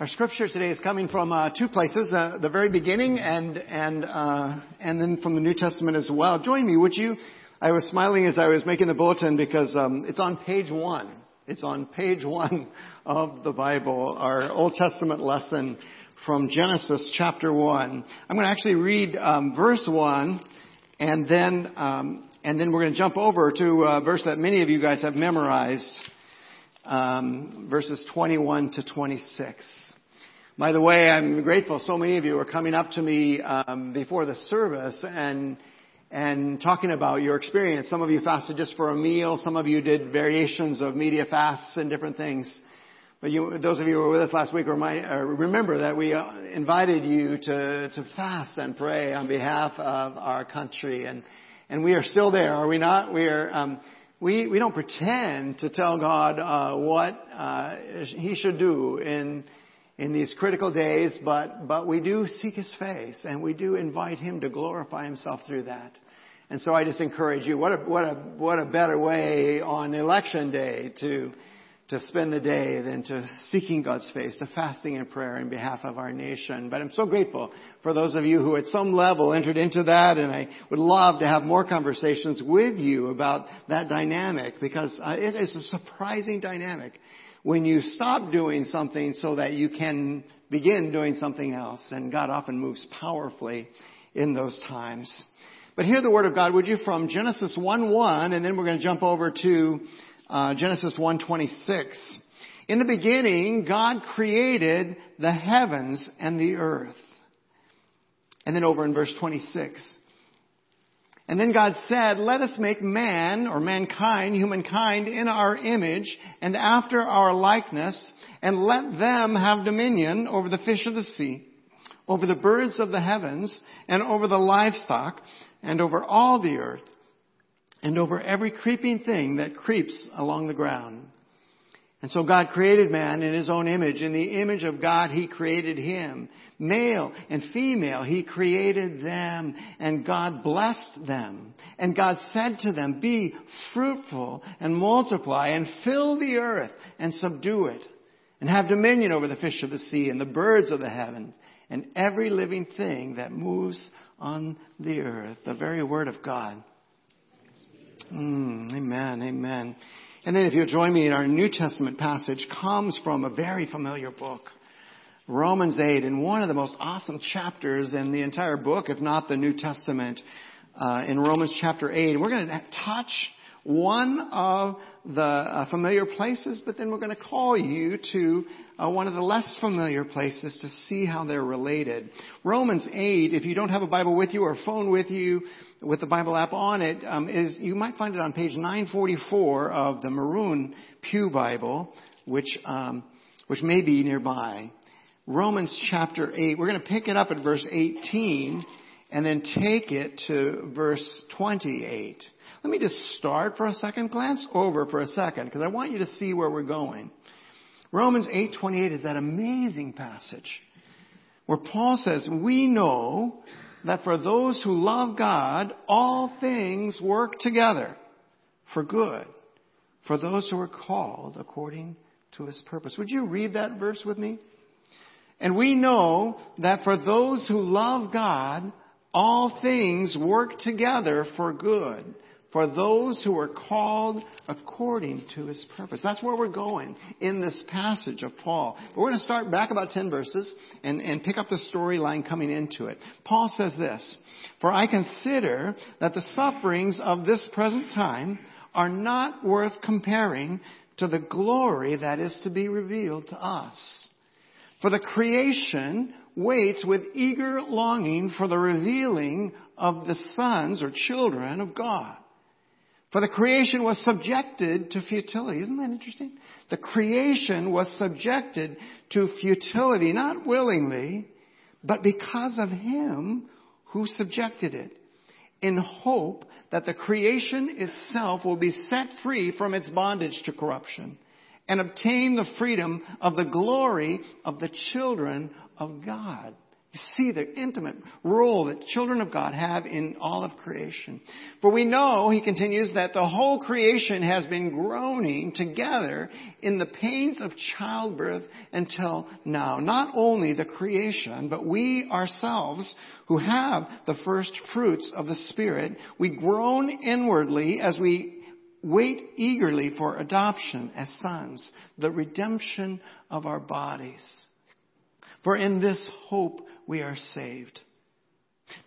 Our scripture today is coming from uh, two places: uh, the very beginning, and and uh, and then from the New Testament as well. Join me, would you? I was smiling as I was making the bulletin because um, it's on page one. It's on page one of the Bible, our Old Testament lesson from Genesis chapter one. I'm going to actually read um, verse one, and then um, and then we're going to jump over to a verse that many of you guys have memorized. Um, verses 21 to 26. By the way, I'm grateful so many of you are coming up to me um, before the service and and talking about your experience. Some of you fasted just for a meal. Some of you did variations of media fasts and different things. But you, those of you who were with us last week uh, remember that we uh, invited you to, to fast and pray on behalf of our country, and and we are still there, are we not? We are. Um, we, we don't pretend to tell God uh, what uh, He should do in in these critical days, but, but we do seek His face and we do invite Him to glorify Himself through that. And so I just encourage you, what a, what a, what a better way on election day to, to spend the day than to seeking God's face, to fasting and prayer in behalf of our nation. But I'm so grateful for those of you who at some level entered into that and I would love to have more conversations with you about that dynamic because uh, it is a surprising dynamic when you stop doing something so that you can begin doing something else. And God often moves powerfully in those times. But hear the word of God, would you, from Genesis 1-1, and then we're going to jump over to uh, Genesis 1-26. In the beginning, God created the heavens and the earth. And then over in verse 26. And then God said, let us make man or mankind, humankind in our image and after our likeness and let them have dominion over the fish of the sea, over the birds of the heavens and over the livestock and over all the earth and over every creeping thing that creeps along the ground. And so God created man in his own image. In the image of God, he created him. Male and female, he created them. And God blessed them. And God said to them, be fruitful and multiply and fill the earth and subdue it. And have dominion over the fish of the sea and the birds of the heavens and every living thing that moves on the earth. The very word of God. Mm, amen, amen. And then if you'll join me in our New Testament passage comes from a very familiar book. Romans 8, and one of the most awesome chapters in the entire book, if not the New Testament, uh, in Romans chapter 8. And we're going to touch one of the uh, familiar places, but then we're going to call you to uh, one of the less familiar places to see how they're related. Romans 8, if you don't have a Bible with you or a phone with you, with the Bible app on it um, is you might find it on page 944 of the maroon Pew Bible, which um, which may be nearby. Romans chapter 8. We're going to pick it up at verse 18 and then take it to verse 28. Let me just start for a second, glance over for a second, because I want you to see where we're going. Romans 8:28 is that amazing passage where Paul says, "We know that for those who love God, all things work together for good, for those who are called according to his purpose. Would you read that verse with me? And we know that for those who love God, all things work together for good for those who are called according to his purpose. That's where we're going in this passage of Paul. But we're going to start back about 10 verses and, and pick up the storyline coming into it. Paul says this, For I consider that the sufferings of this present time are not worth comparing to the glory that is to be revealed to us. For the creation waits with eager longing for the revealing of the sons or children of God. For the creation was subjected to futility. Isn't that interesting? The creation was subjected to futility, not willingly, but because of Him who subjected it, in hope that the creation itself will be set free from its bondage to corruption and obtain the freedom of the glory of the children of God. You see the intimate role that children of God have in all of creation. For we know, he continues, that the whole creation has been groaning together in the pains of childbirth until now. Not only the creation, but we ourselves who have the first fruits of the Spirit, we groan inwardly as we wait eagerly for adoption as sons, the redemption of our bodies. For in this hope we are saved.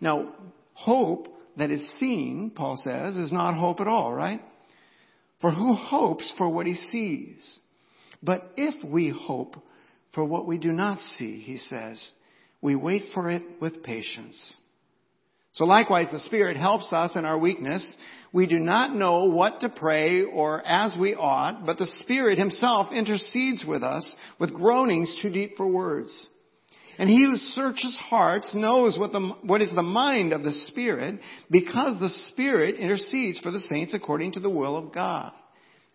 Now, hope that is seen, Paul says, is not hope at all, right? For who hopes for what he sees? But if we hope for what we do not see, he says, we wait for it with patience. So likewise, the Spirit helps us in our weakness. We do not know what to pray or as we ought, but the Spirit Himself intercedes with us with groanings too deep for words. And he who searches hearts knows what, the, what is the mind of the Spirit because the Spirit intercedes for the saints according to the will of God.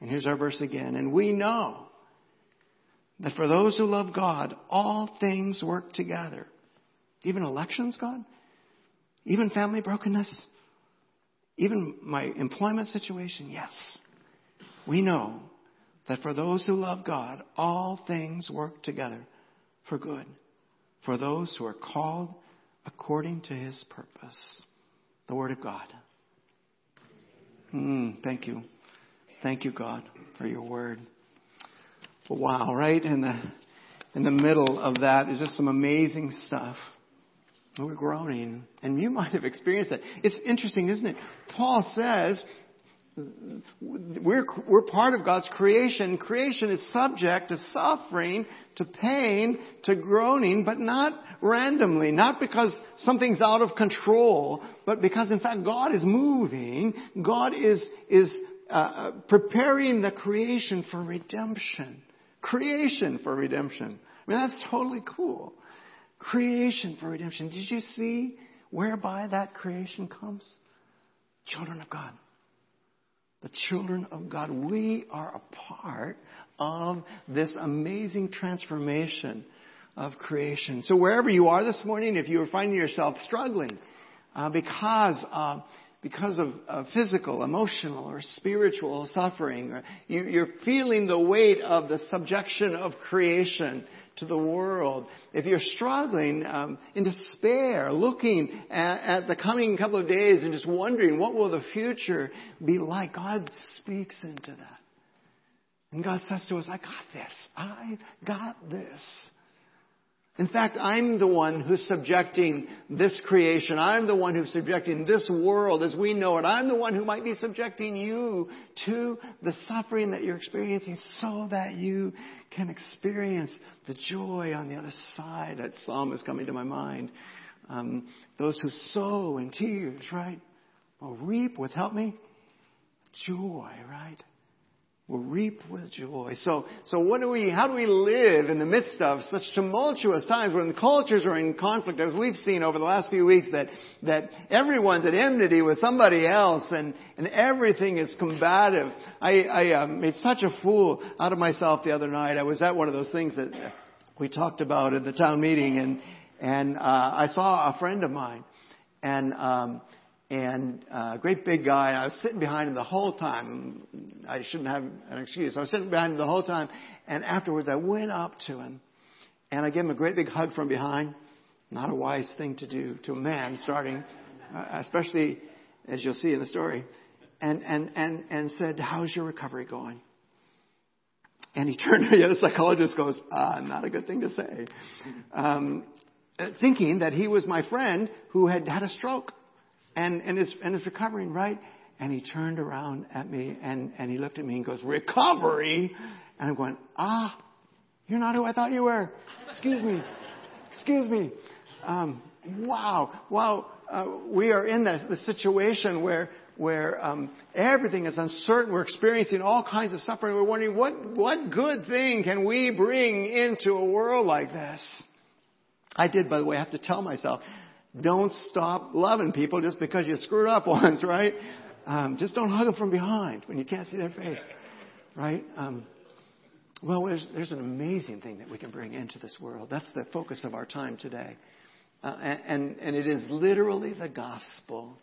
And here's our verse again. And we know that for those who love God, all things work together. Even elections, God? Even family brokenness? Even my employment situation? Yes. We know that for those who love God, all things work together for good for those who are called according to his purpose. The Word of God. Mm, thank you. Thank you, God, for your Word. Wow, right in the, in the middle of that is just some amazing stuff. We're groaning. And you might have experienced that. It's interesting, isn't it? Paul says we're, we're part of God's creation. Creation is subject to suffering, to pain, to groaning, but not randomly, not because something's out of control, but because in fact God is moving. God is, is uh, preparing the creation for redemption. Creation for redemption. I mean, that's totally cool. Creation for redemption. Did you see whereby that creation comes? Children of God the children of God. We are a part of this amazing transformation of creation. So wherever you are this morning, if you are finding yourself struggling uh, because uh, because of uh, physical, emotional, or spiritual suffering, or you, you're feeling the weight of the subjection of creation to the world, if you're struggling um, in despair, looking at, at, the coming couple of days and just wondering what will the future be like, God speaks into that. And God says to us, I got this. I got this. In fact, I'm the one who's subjecting this creation. I'm the one who's subjecting this world as we know it. I'm the one who might be subjecting you to the suffering that you're experiencing so that you can experience the joy on the other side. That psalm is coming to my mind. Um, those who sow in tears, right, will reap with, help me, joy, right? Will reap with joy. So, so what do we, how do we live in the midst of such tumultuous times when the cultures are in conflict, as we've seen over the last few weeks, that, that everyone's at enmity with somebody else and, and everything is combative. I, I uh, made such a fool out of myself the other night. I was at one of those things that we talked about at the town meeting and, and, uh, I saw a friend of mine and, um, and a uh, great big guy. I was sitting behind him the whole time. I shouldn't have an excuse. I was sitting behind him the whole time, and afterwards I went up to him, and I gave him a great big hug from behind. Not a wise thing to do to a man starting, uh, especially as you'll see in the story, and and and and said, "How's your recovery going?" And he turned to the other psychologist, goes, uh, "Not a good thing to say," um, thinking that he was my friend who had had a stroke and, and, is, and is recovering, right? And he turned around at me and, and he looked at me and goes, recovery? And I'm going, ah, you're not who I thought you were. Excuse me. Excuse me. Um, wow. Wow. Uh, we are in this, this situation where, where um, everything is uncertain. We're experiencing all kinds of suffering. We're wondering what, what good thing can we bring into a world like this? I did, by the way, have to tell myself, don't stop loving people just because you screwed up once, right? Um, just don't hug them from behind when you can't see their face, right? Um, well, there's, there's an amazing thing that we can bring into this world. That's the focus of our time today. Uh, and, and it is literally the gospel.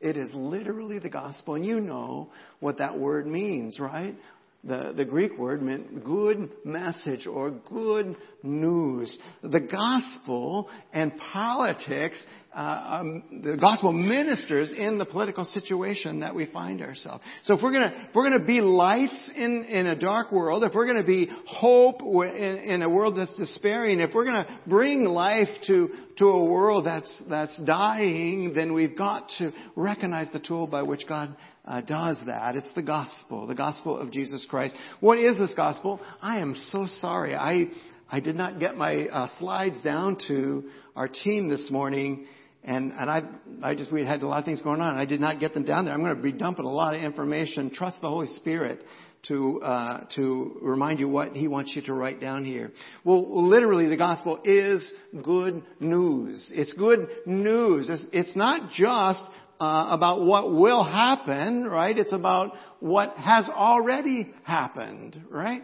It is literally the gospel. And you know what that word means, right? The, the Greek word meant good message or good news. The gospel and politics, um, the gospel ministers in the political situation that we find ourselves. So if we're gonna, if we're gonna be lights in, in a dark world, if we're gonna be hope in, in a world that's despairing, if we're gonna bring life to, to a world that's, that's dying, then we've got to recognize the tool by which God uh, does that. It's the gospel, the gospel of Jesus Christ. What is this gospel? I am so sorry. I, I did not get my uh, slides down to our team this morning. And, and I, I just, we had a lot of things going on. I did not get them down there. I'm going to be dumping a lot of information. Trust the Holy Spirit to, uh, to remind you what He wants you to write down here. Well, literally, the gospel is good news. It's good news. It's, it's not just uh, about what will happen, right? It's about what has already happened, right?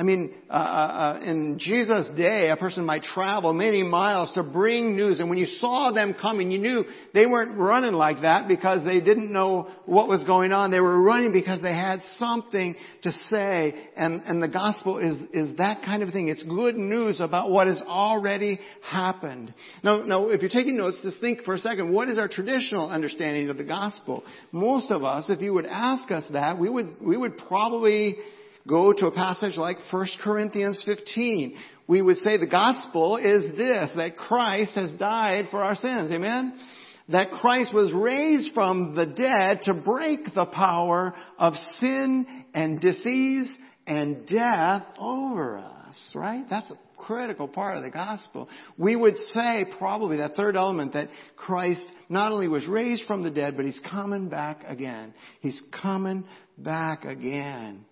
I mean, uh, uh, uh, in Jesus' day, a person might travel many miles to bring news, and when you saw them coming, you knew they weren't running like that because they didn't know what was going on. They were running because they had something to say, and, and the gospel is, is that kind of thing. It's good news about what has already happened. Now, now, if you're taking notes, just think for a second, what is our traditional understanding of the gospel? Most of us, if you would ask us that, we would, we would probably go to a passage like 1 Corinthians 15, we would say the gospel is this, that Christ has died for our sins. Amen? That Christ was raised from the dead to break the power of sin and disease and death over us, right? That's a critical part of the gospel. We would say probably that third element that Christ not only was raised from the dead, but He's coming back again. He's coming back again.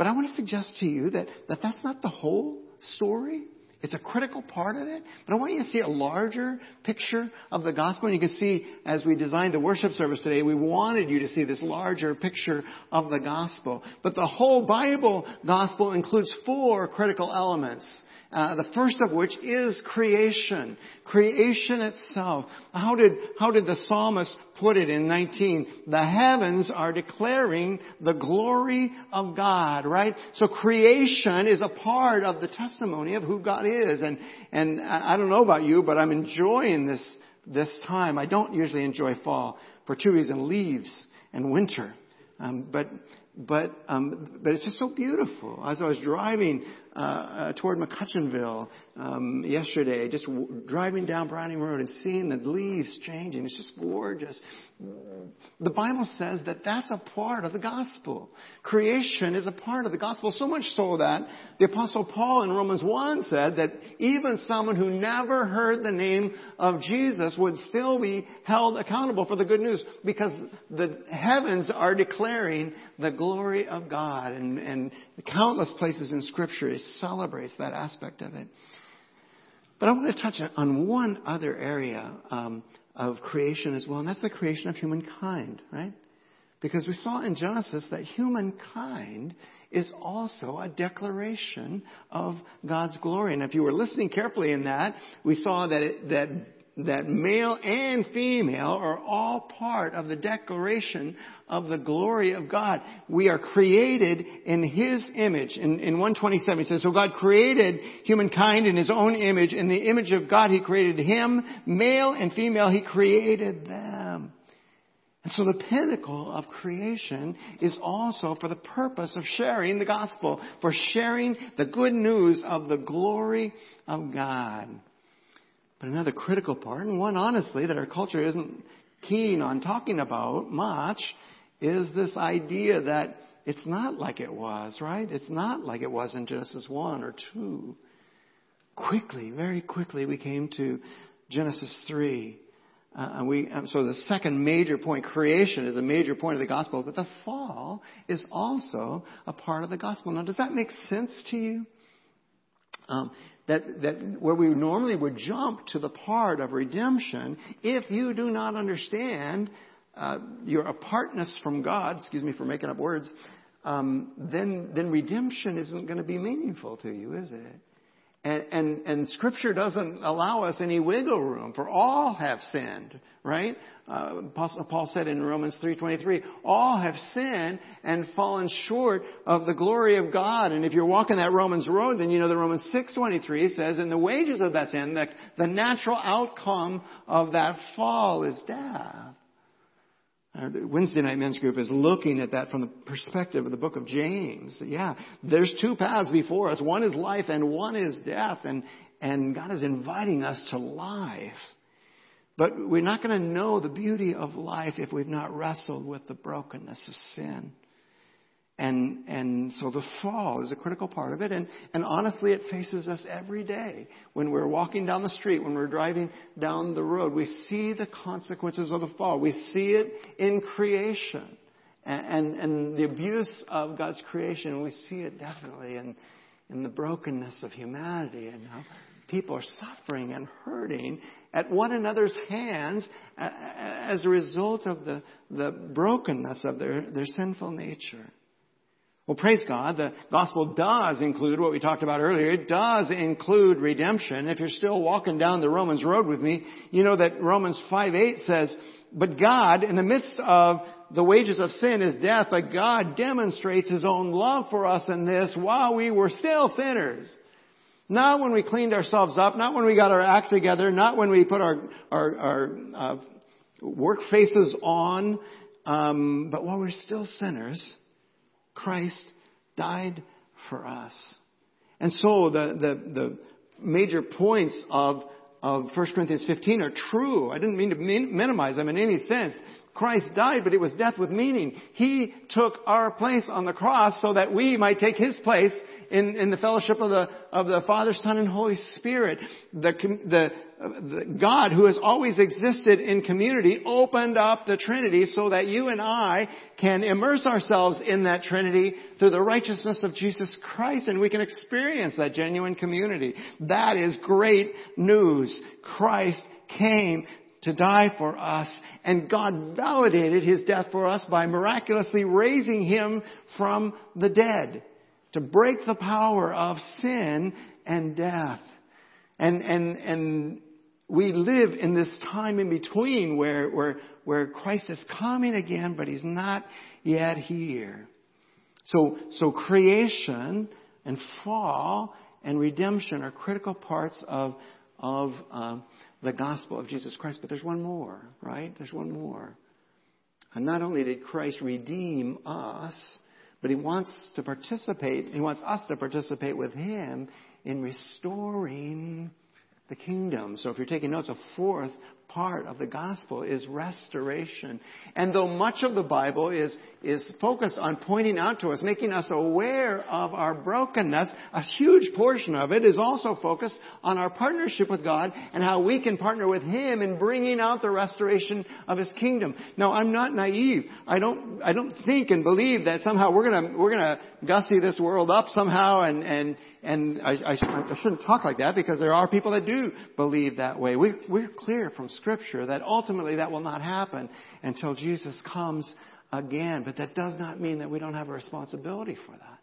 But I want to suggest to you that, that that's not the whole story. It's a critical part of it. But I want you to see a larger picture of the gospel. And you can see as we designed the worship service today, we wanted you to see this larger picture of the gospel. But the whole Bible gospel includes four critical elements. Uh, the first of which is creation. Creation itself. How did, how did the psalmist put it in 19? The heavens are declaring the glory of God, right? So creation is a part of the testimony of who God is. And, and I don't know about you, but I'm enjoying this, this time. I don't usually enjoy fall for two reasons, leaves and winter. Um, but but um, but it's just so beautiful. As I was driving uh, uh, toward McCutchanville um, yesterday, just w- driving down Browning Road and seeing the leaves changing. It's just gorgeous. The Bible says that that's a part of the gospel. Creation is a part of the gospel, so much so that the Apostle Paul in Romans 1 said that even someone who never heard the name of Jesus would still be held accountable for the good news because the heavens are declaring the glory of God and, and countless places in Scripture it celebrates that aspect of it. But I want to touch on one other area um, of creation as well, and that's the creation of humankind, right? Because we saw in Genesis that humankind is also a declaration of God's glory. And if you were listening carefully in that, we saw that it, that that male and female are all part of the declaration of the glory of God. We are created in His image. In, in 127 he says, So God created humankind in His own image. In the image of God He created him. Male and female He created them. And so the pinnacle of creation is also for the purpose of sharing the gospel, for sharing the good news of the glory of God. But another critical part, and one honestly that our culture isn't keen on talking about much, is this idea that it's not like it was, right? It's not like it was in Genesis 1 or 2. Quickly, very quickly, we came to Genesis 3. Uh, and we, um, so the second major point, creation is a major point of the gospel, but the fall is also a part of the gospel. Now, does that make sense to you? Um, that, that where we normally would jump to the part of redemption, if you do not understand uh, your apartness from God, excuse me for making up words, um, then then redemption isn't going to be meaningful to you, is it? And, and, and scripture doesn't allow us any wiggle room for all have sinned, right? Uh, Apostle Paul said in Romans 3.23, all have sinned and fallen short of the glory of God. And if you're walking that Romans road, then you know that Romans 6.23 says, and the wages of that sin, the, the natural outcome of that fall is death. Uh, the Wednesday night men's group is looking at that from the perspective of the book of James. Yeah, there's two paths before us. One is life and one is death. And, and God is inviting us to life. But we're not going to know the beauty of life if we've not wrestled with the brokenness of sin. And, and so the fall is a critical part of it. And, and honestly, it faces us every day. When we're walking down the street, when we're driving down the road, we see the consequences of the fall. We see it in creation. And, and, and the abuse of God's creation, we see it definitely in, in the brokenness of humanity and how people are suffering and hurting at one another's hands as a result of the, the brokenness of their, their sinful nature. Well, praise God. The gospel does include what we talked about earlier. It does include redemption. If you're still walking down the Romans road with me, you know that Romans 5 8 says, But God, in the midst of the wages of sin is death, but God demonstrates His own love for us in this while we were still sinners. Not when we cleaned ourselves up, not when we got our act together, not when we put our, our, our uh, work faces on, um, but while we're still sinners, Christ died for us. And so the, the, the major points of, of 1 Corinthians 15 are true. I didn't mean to minimize them in any sense. Christ died, but it was death with meaning. He took our place on the cross so that we might take His place in, in the fellowship of the, of the Father, Son, and Holy Spirit. The, the God who has always existed in community opened up the Trinity so that you and I can immerse ourselves in that Trinity through the righteousness of Jesus Christ and we can experience that genuine community. That is great news. Christ came to die for us and God validated His death for us by miraculously raising Him from the dead to break the power of sin and death. And, and, and we live in this time in between where, where, where Christ is coming again, but He's not yet here. So, so creation and fall and redemption are critical parts of, of um, the gospel of Jesus Christ. But there's one more, right? There's one more. And not only did Christ redeem us, but he wants to participate, he wants us to participate with him in restoring the kingdom. So if you're taking notes, a fourth part of the gospel is restoration. And though much of the Bible is, is focused on pointing out to us, making us aware of our brokenness, a huge portion of it is also focused on our partnership with God and how we can partner with Him in bringing out the restoration of His kingdom. Now, I'm not naive. I don't, I don't think and believe that somehow we're gonna, we're gonna gussy this world up somehow and, and, and I, I, I shouldn't talk like that because there are people that do believe that way. We, we're clear from Scripture that ultimately that will not happen until Jesus comes again. But that does not mean that we don't have a responsibility for that.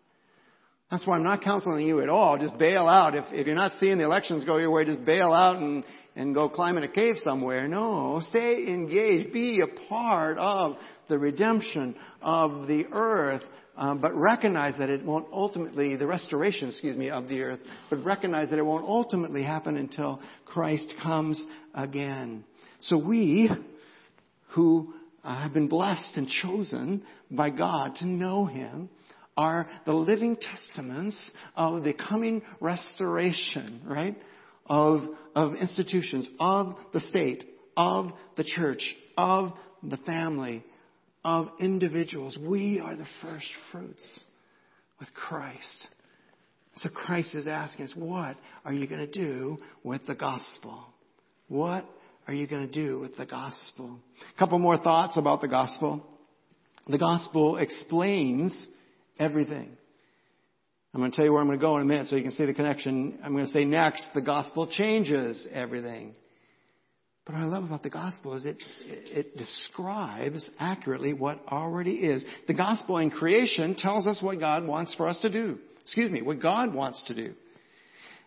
That's why I'm not counseling you at all. Just bail out. If, if you're not seeing the elections go your way, just bail out and, and go climb in a cave somewhere. No, stay engaged. Be a part of the redemption of the earth. Um, but recognize that it won't ultimately, the restoration, excuse me, of the earth, but recognize that it won't ultimately happen until Christ comes again. So we, who uh, have been blessed and chosen by God to know Him, are the living testaments of the coming restoration, right? Of, of institutions, of the state, of the church, of the family, of individuals. We are the first fruits with Christ. So Christ is asking us, what are you going to do with the gospel? What are you going to do with the gospel? A couple more thoughts about the gospel. The gospel explains everything. I'm going to tell you where I'm going to go in a minute so you can see the connection. I'm going to say next, the gospel changes everything. But what I love about the gospel is it, it describes accurately what already is. The gospel in creation tells us what God wants for us to do. Excuse me, what God wants to do.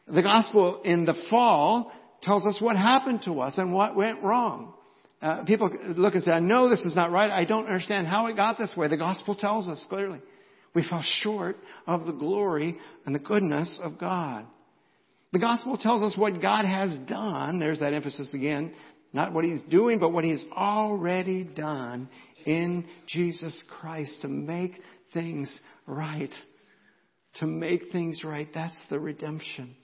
The gospel in the fall tells us what happened to us and what went wrong. Uh, people look and say, I know this is not right. I don't understand how it got this way. The gospel tells us clearly. We fell short of the glory and the goodness of God. The gospel tells us what God has done. There's that emphasis again. Not what he's doing, but what he's already done in Jesus Christ to make things right. To make things right. That's the redemption.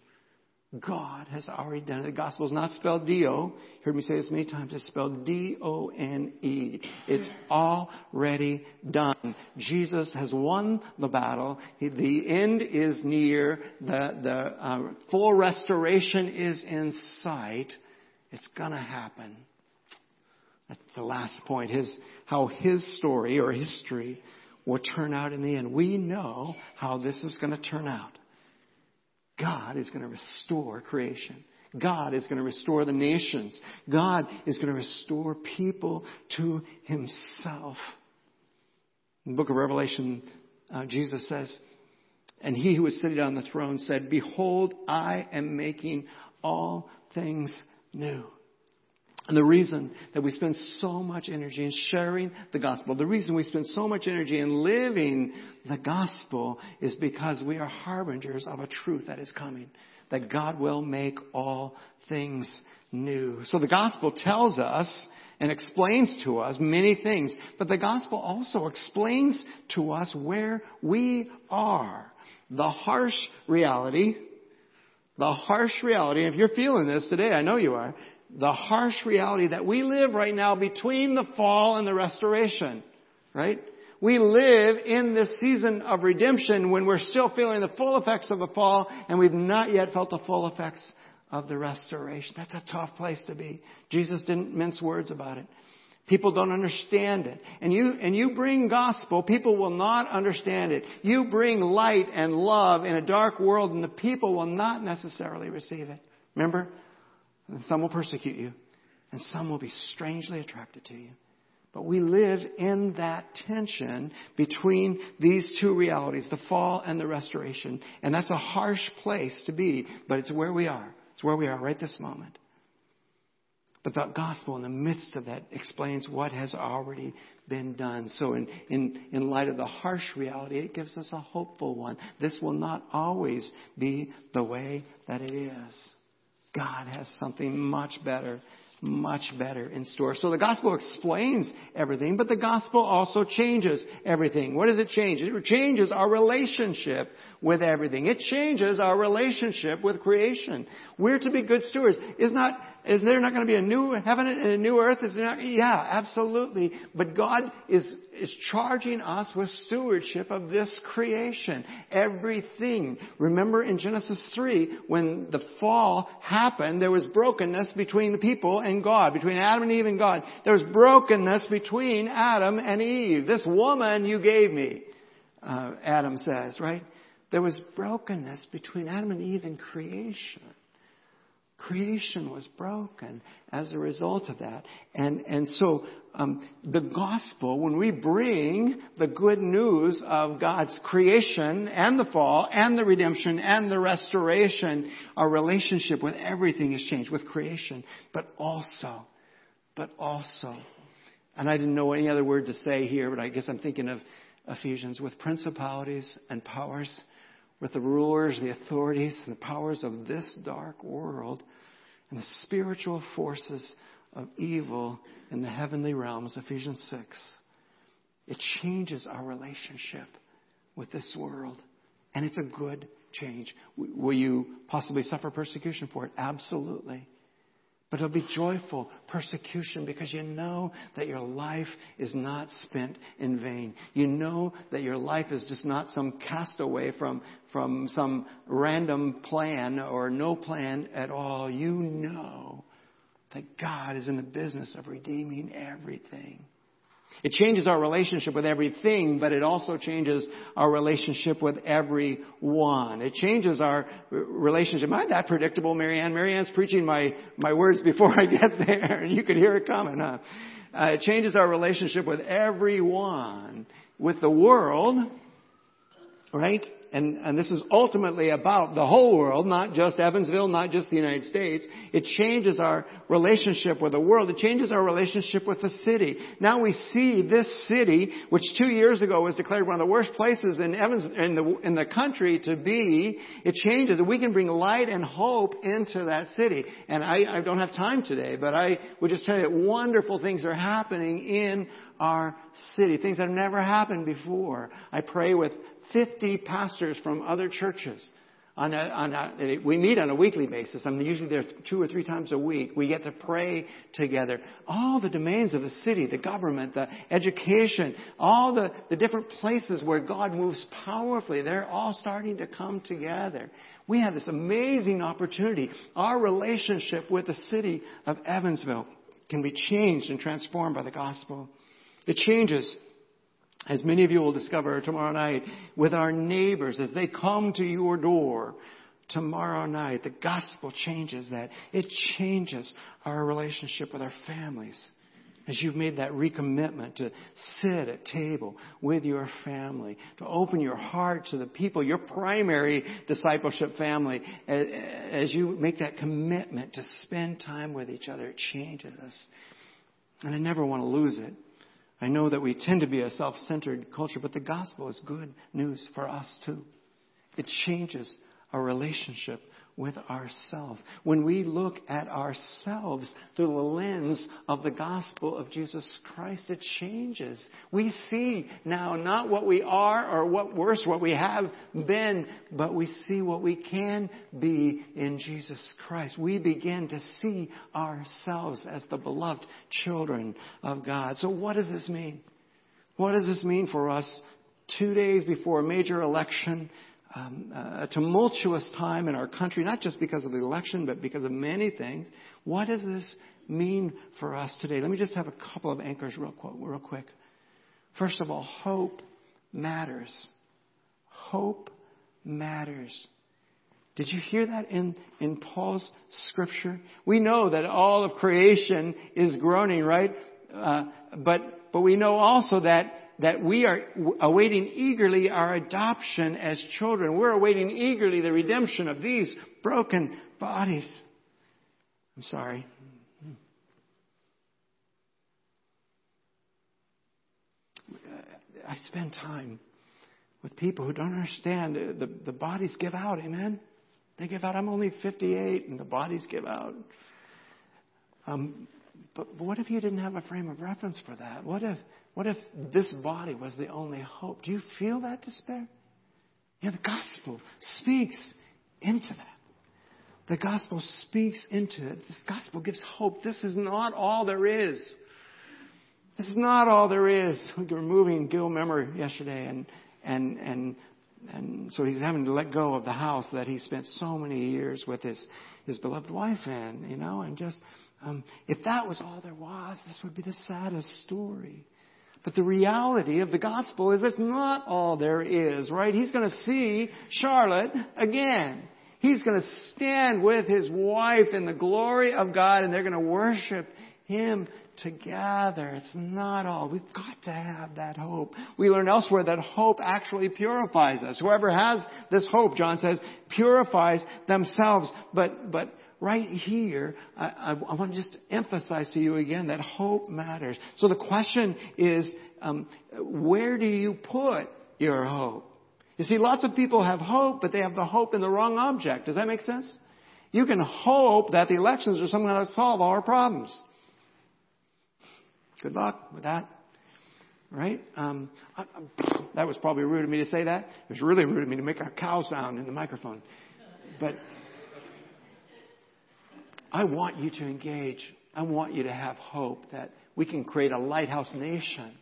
God has already done it. The gospel is not spelled D-O. You heard me say this many times. It's spelled D-O-N-E. It's already done. Jesus has won the battle. The end is near. The, the uh, full restoration is in sight. It's gonna happen. That's the last point. His, how his story or history will turn out in the end. We know how this is gonna turn out. God is going to restore creation. God is going to restore the nations. God is going to restore people to Himself. In the book of Revelation, uh, Jesus says, And he who was sitting on the throne said, Behold, I am making all things new. And the reason that we spend so much energy in sharing the gospel, the reason we spend so much energy in living the gospel is because we are harbingers of a truth that is coming. That God will make all things new. So the gospel tells us and explains to us many things, but the gospel also explains to us where we are. The harsh reality, the harsh reality, if you're feeling this today, I know you are, the harsh reality that we live right now between the fall and the restoration, right? We live in this season of redemption when we're still feeling the full effects of the fall and we've not yet felt the full effects of the restoration. That's a tough place to be. Jesus didn't mince words about it. People don't understand it. And you, and you bring gospel, people will not understand it. You bring light and love in a dark world and the people will not necessarily receive it. Remember? And some will persecute you, and some will be strangely attracted to you. But we live in that tension between these two realities, the fall and the restoration. And that's a harsh place to be, but it's where we are. It's where we are right this moment. But the gospel in the midst of that explains what has already been done. So in, in, in light of the harsh reality, it gives us a hopeful one. This will not always be the way that it is. God has something much better, much better in store. So the gospel explains everything, but the gospel also changes everything. What does it change? It changes our relationship with everything. It changes our relationship with creation. We're to be good stewards. Is not is there not going to be a new heaven and a new earth? Is there not? Yeah, absolutely. But God is, is charging us with stewardship of this creation. Everything. Remember in Genesis 3, when the fall happened, there was brokenness between the people and God, between Adam and Eve and God. There was brokenness between Adam and Eve. This woman you gave me, uh, Adam says, right? There was brokenness between Adam and Eve in creation. Creation was broken as a result of that. And, and so um, the gospel, when we bring the good news of God's creation and the fall and the redemption and the restoration, our relationship with everything is changed, with creation, but also, but also, and I didn't know any other word to say here, but I guess I'm thinking of Ephesians, with principalities and powers with the rulers, the authorities, and the powers of this dark world, and the spiritual forces of evil in the heavenly realms, Ephesians 6. It changes our relationship with this world. And it's a good change. Will you possibly suffer persecution for it? Absolutely. But it'll be joyful persecution because you know that your life is not spent in vain. You know that your life is just not some castaway from, from some random plan or no plan at all. You know that God is in the business of redeeming everything. It changes our relationship with everything, but it also changes our relationship with everyone. It changes our relationship. Am I that predictable, Marianne? Marianne's preaching my, my words before I get there, and you could hear it coming, huh? Uh, it changes our relationship with everyone, with the world, right? And, and this is ultimately about the whole world, not just Evansville, not just the United States. It changes our relationship with the world. It changes our relationship with the city. Now we see this city, which two years ago was declared one of the worst places in Evans, in the, in the country to be. It changes, we can bring light and hope into that city. And I, I don't have time today, but I would just tell you wonderful things are happening in our city, things that have never happened before. I pray with 50 pastors from other churches. On a, on a, we meet on a weekly basis. I'm usually there two or three times a week. We get to pray together. All the domains of the city, the government, the education, all the, the different places where God moves powerfully, they're all starting to come together. We have this amazing opportunity. Our relationship with the city of Evansville can be changed and transformed by the gospel. It changes, as many of you will discover tomorrow night, with our neighbors as they come to your door tomorrow night. The gospel changes that. It changes our relationship with our families. As you've made that recommitment to sit at table with your family, to open your heart to the people, your primary discipleship family, as you make that commitment to spend time with each other, it changes us. And I never want to lose it. I know that we tend to be a self-centered culture, but the gospel is good news for us too. It changes our relationship with ourselves. When we look at ourselves through the lens of the gospel of Jesus Christ, it changes. We see now not what we are or what worse, what we have been, but we see what we can be in Jesus Christ. We begin to see ourselves as the beloved children of God. So what does this mean? What does this mean for us two days before a major election um, a tumultuous time in our country, not just because of the election, but because of many things. What does this mean for us today? Let me just have a couple of anchors real quick. Real quick. First of all, hope matters. Hope matters. Did you hear that in, in Paul's scripture? We know that all of creation is groaning, right? Uh, but, but we know also that that we are awaiting eagerly our adoption as children. We're awaiting eagerly the redemption of these broken bodies. I'm sorry. I spend time with people who don't understand the, the bodies give out, amen? They give out. I'm only 58 and the bodies give out. Um, but what if you didn't have a frame of reference for that? What if what if this body was the only hope? Do you feel that despair? Yeah, the gospel speaks into that. The gospel speaks into it. The gospel gives hope. This is not all there is. This is not all there is. We were moving Gil Memmer yesterday and, and, and, and so he's having to let go of the house that he spent so many years with his, his beloved wife in, you know, and just, um, if that was all there was, this would be the saddest story. But the reality of the gospel is that's not all there is, right? He's going to see Charlotte again. He's going to stand with his wife in the glory of God and they're going to worship him together. It's not all. We've got to have that hope. We learn elsewhere that hope actually purifies us. Whoever has this hope, John says, purifies themselves. But, but right here, I, I, I want to just emphasize to you again that hope matters. So the question is, um, where do you put your hope? You see, lots of people have hope, but they have the hope in the wrong object. Does that make sense? You can hope that the elections are somehow going to solve all our problems. Good luck with that. Right? Um, I, I, that was probably rude of me to say that. It was really rude of me to make a cow sound in the microphone. But I want you to engage. I want you to have hope that we can create a lighthouse nation.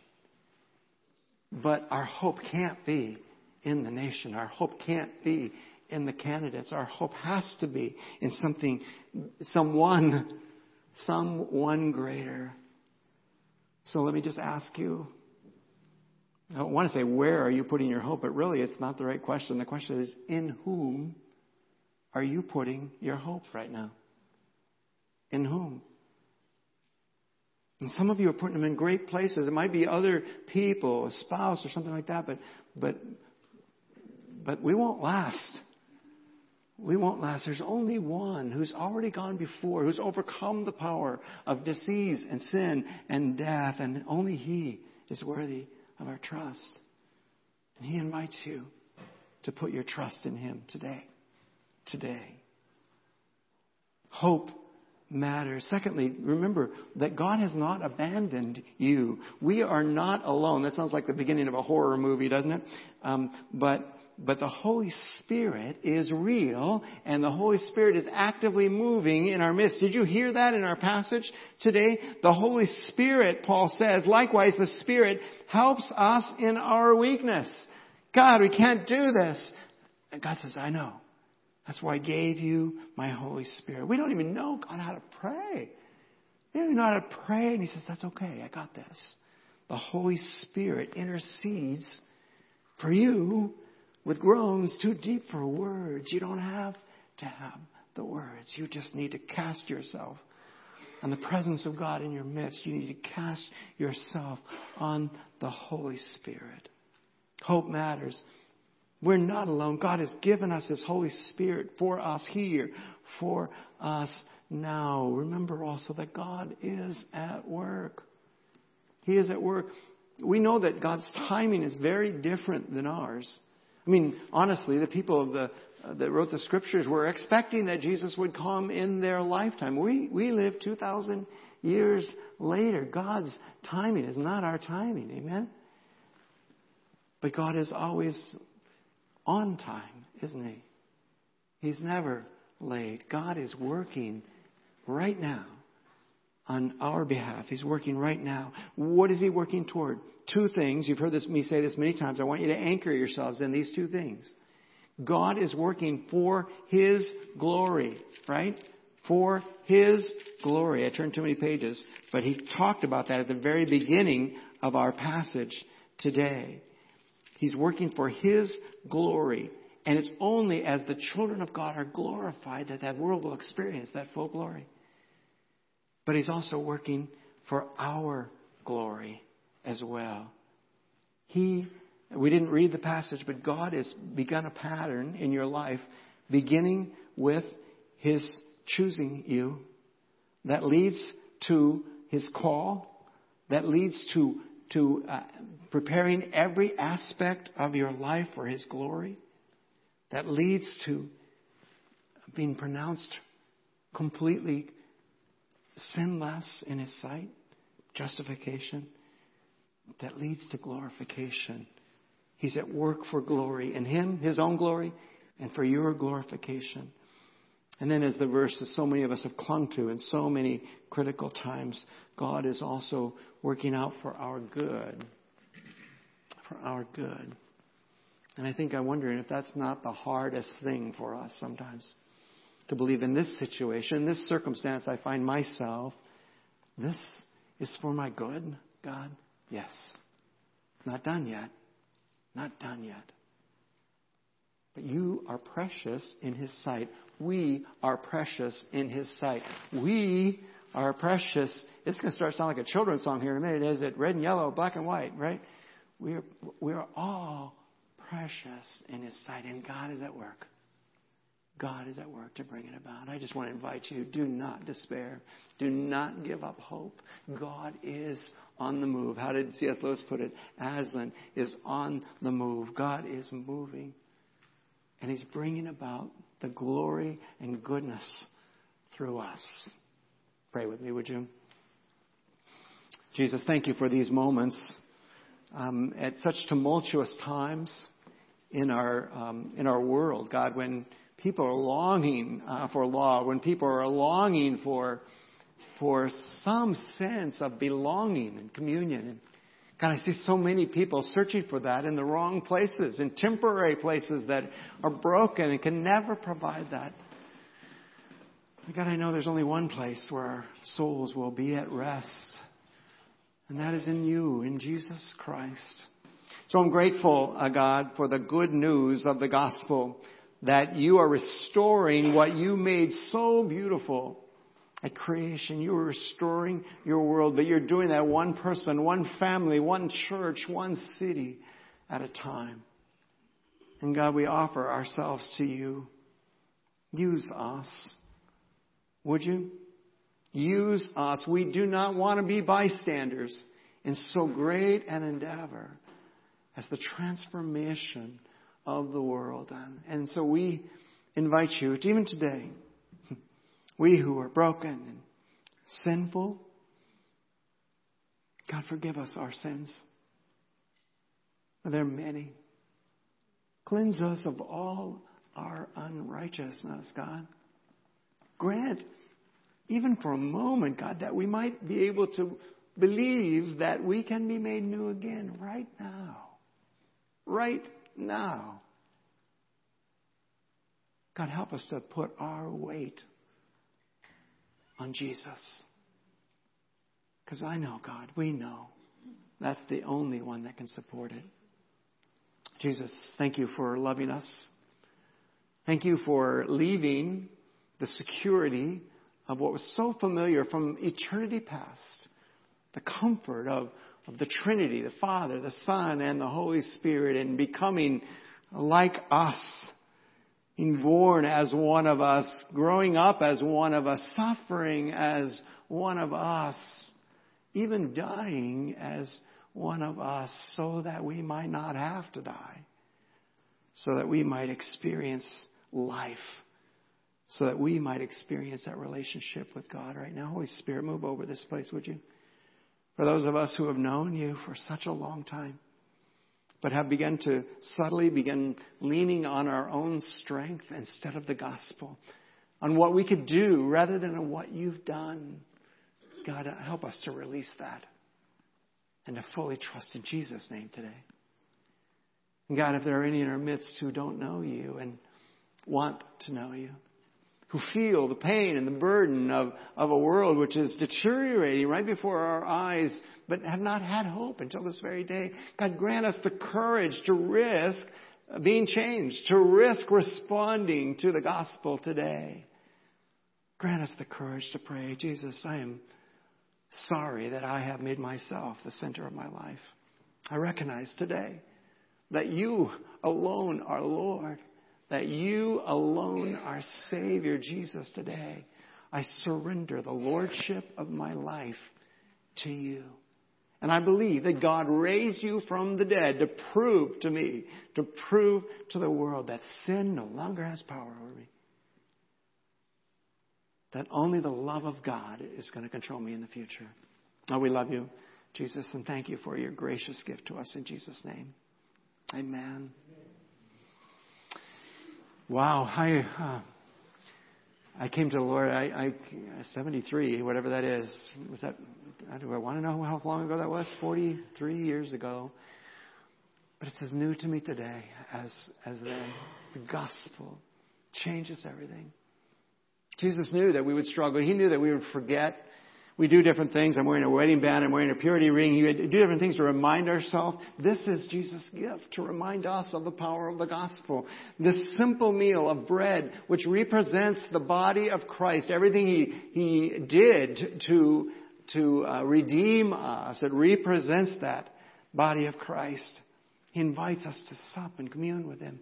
But our hope can't be in the nation. Our hope can't be in the candidates. Our hope has to be in something, someone, someone greater. So let me just ask you. I don't want to say where are you putting your hope, but really it's not the right question. The question is in whom are you putting your hope right now? In whom? And some of you are putting them in great places. It might be other people, a spouse or something like that, but, but, but we won't last. We won't last. There's only one who's already gone before, who's overcome the power of disease and sin and death, and only He is worthy of our trust. And He invites you to put your trust in Him today. Today. Hope matters. Secondly, remember that God has not abandoned you. We are not alone. That sounds like the beginning of a horror movie, doesn't it? Um, but but the Holy Spirit is real and the Holy Spirit is actively moving in our midst. Did you hear that in our passage today? The Holy Spirit, Paul says, likewise the Spirit helps us in our weakness. God, we can't do this. And God says, I know. That's why I gave you my Holy Spirit. We don't even know God how to pray. We don't even know how to pray. And he says, that's okay. I got this. The Holy Spirit intercedes for you with groans too deep for words. You don't have to have the words. You just need to cast yourself on the presence of God in your midst. You need to cast yourself on the Holy Spirit. Hope matters. We're not alone. God has given us His Holy Spirit for us here, for us now. Remember also that God is at work. He is at work. We know that God's timing is very different than ours. I mean, honestly, the people of the uh, that wrote the scriptures were expecting that Jesus would come in their lifetime. We we live 2,000 years later. God's timing is not our timing. Amen. But God is always on time, isn't He? He's never late. God is working right now on our behalf. He's working right now. What is He working toward? Two things. You've heard this, me say this many times. I want you to anchor yourselves in these two things. God is working for His glory, right? For His glory. I turned too many pages, but He talked about that at the very beginning of our passage today. He's working for His glory. And it's only as the children of God are glorified that that world will experience that full glory. But He's also working for our glory as well. He, we didn't read the passage, but God has begun a pattern in your life beginning with His choosing you that leads to His call, that leads to, to uh, preparing every aspect of your life for His glory, that leads to being pronounced completely sinless in His sight, justification, that leads to glorification. He's at work for glory in Him, His own glory, and for your glorification. And then, as the verse that so many of us have clung to in so many critical times, God is also working out for our good. For our good. And I think I'm wondering if that's not the hardest thing for us sometimes to believe in this situation, this circumstance I find myself, this is for my good, God. Yes. Not done yet. Not done yet. But you are precious in His sight. We are precious in His sight. We are precious. It's going to start sounding like a children's song here in a minute. Is it red and yellow, black and white, right? We are, we are all precious in His sight, and God is at work. God is at work to bring it about. I just want to invite you do not despair. Do not give up hope. God is on the move. How did C.S. Lewis put it? Aslan is on the move. God is moving. And He's bringing about the glory and goodness through us. Pray with me, would you? Jesus, thank you for these moments um, at such tumultuous times in our um, in our world, God, when people are longing uh, for law, when people are longing for for some sense of belonging and communion. And God, I see so many people searching for that in the wrong places, in temporary places that are broken and can never provide that. God, I know there's only one place where our souls will be at rest, and that is in you, in Jesus Christ. So I'm grateful, uh, God, for the good news of the gospel that you are restoring what you made so beautiful at creation. You are restoring your world, but you're doing that one person, one family, one church, one city at a time. And God, we offer ourselves to you. Use us. Would you? Use us. We do not want to be bystanders in so great an endeavor as the transformation of the world. And so we invite you, even today, we who are broken and sinful, God, forgive us our sins. There are many. Cleanse us of all our unrighteousness, God. Grant, even for a moment, God, that we might be able to believe that we can be made new again right now. Right now. God, help us to put our weight on Jesus. Because I know, God, we know that's the only one that can support it. Jesus, thank you for loving us. Thank you for leaving the security of what was so familiar from eternity past. The comfort of, of the Trinity, the Father, the Son, and the Holy Spirit, and becoming like us, being born as one of us, growing up as one of us, suffering as one of us, even dying as one of us, so that we might not have to die, so that we might experience life so that we might experience that relationship with God right now. Holy Spirit, move over this place, would you? For those of us who have known you for such a long time, but have begun to subtly begin leaning on our own strength instead of the gospel, on what we could do rather than on what you've done. God, help us to release that and to fully trust in Jesus' name today. And God, if there are any in our midst who don't know you and want to know you, who feel the pain and the burden of, of a world which is deteriorating right before our eyes, but have not had hope until this very day. God, grant us the courage to risk being changed, to risk responding to the gospel today. Grant us the courage to pray, Jesus, I am sorry that I have made myself the center of my life. I recognize today that you alone are Lord that you alone are Savior, Jesus, today. I surrender the Lordship of my life to you. And I believe that God raised you from the dead to prove to me, to prove to the world that sin no longer has power over me. That only the love of God is going to control me in the future. Oh, we love you, Jesus, and thank you for your gracious gift to us in Jesus' name. Amen. Wow, I uh, I came to the Lord. I, I 73, whatever that is. Was that? Do I want to know how long ago that was? 43 years ago. But it's as new to me today as as then. The gospel changes everything. Jesus knew that we would struggle. He knew that we would forget we do different things. I'm wearing a wedding band. I'm wearing a purity ring. You do different things to remind ourselves. This is Jesus' gift to remind us of the power of the gospel. This simple meal of bread, which represents the body of Christ, everything He, he did to, to uh, redeem us, it represents that body of Christ. He invites us to sup and commune with Him.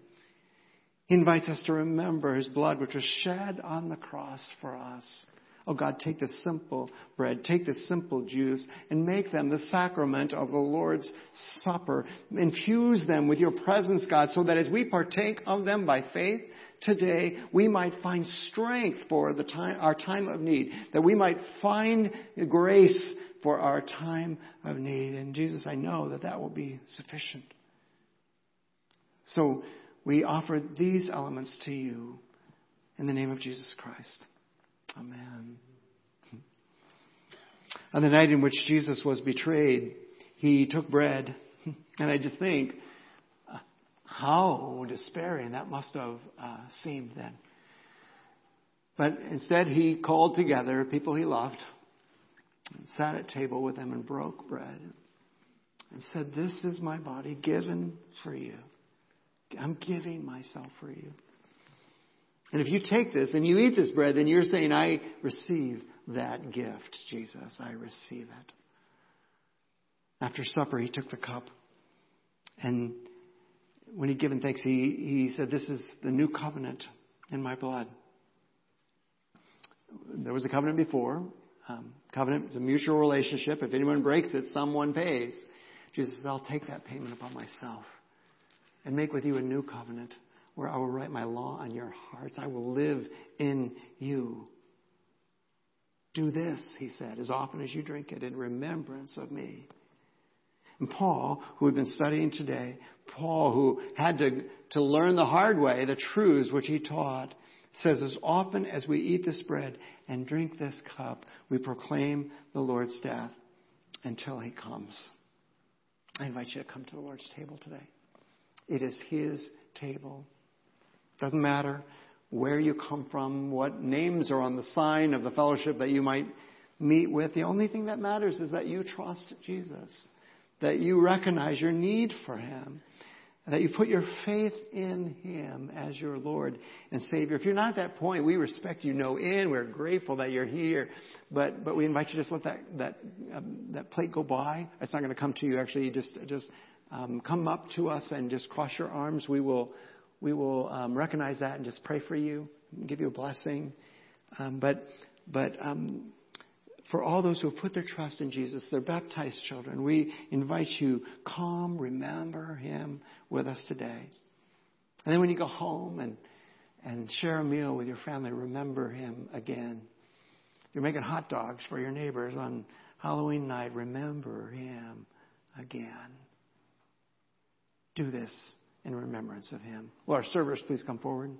He invites us to remember His blood, which was shed on the cross for us. Oh God, take this simple bread, take this simple juice, and make them the sacrament of the Lord's Supper. Infuse them with your presence, God, so that as we partake of them by faith today, we might find strength for the time, our time of need, that we might find grace for our time of need. And Jesus, I know that that will be sufficient. So we offer these elements to you in the name of Jesus Christ. Amen. On the night in which Jesus was betrayed, he took bread. And I just think how despairing that must have uh, seemed then. But instead, he called together people he loved and sat at table with them and broke bread and said, This is my body given for you. I'm giving myself for you. And if you take this and you eat this bread, then you're saying, I receive that gift, Jesus. I receive it. After supper, he took the cup and when he'd given thanks, he, he said, This is the new covenant in my blood. There was a covenant before. Um, covenant is a mutual relationship. If anyone breaks it, someone pays. Jesus says, I'll take that payment upon myself and make with you a new covenant where I will write my law on your hearts. I will live in you. Do this, he said, as often as you drink it in remembrance of me. And Paul, who we've been studying today, Paul, who had to, to learn the hard way, the truths which he taught, says, As often as we eat this bread and drink this cup, we proclaim the Lord's death until he comes. I invite you to come to the Lord's table today. It is his table. Doesn't matter where you come from, what names are on the sign of the fellowship that you might meet with. The only thing that matters is that you trust Jesus, that you recognize your need for him, that you put your faith in him as your Lord and Savior. If you're not at that point, we respect you no in. We're grateful that you're here, but but we invite you to just let that that um, that plate go by. It's not going to come to you. Actually, just just um, come up to us and just cross your arms. We will we will um, recognize that and just pray for you, and give you a blessing. Um, but but um, for all those who have put their trust in Jesus, they're baptized children. We invite you, come, remember Him with us today. And then when you go home and and share a meal with your family, remember Him again. You're making hot dogs for your neighbors on Halloween night. Remember Him again. Do this in remembrance of him. Will our servers please come forward?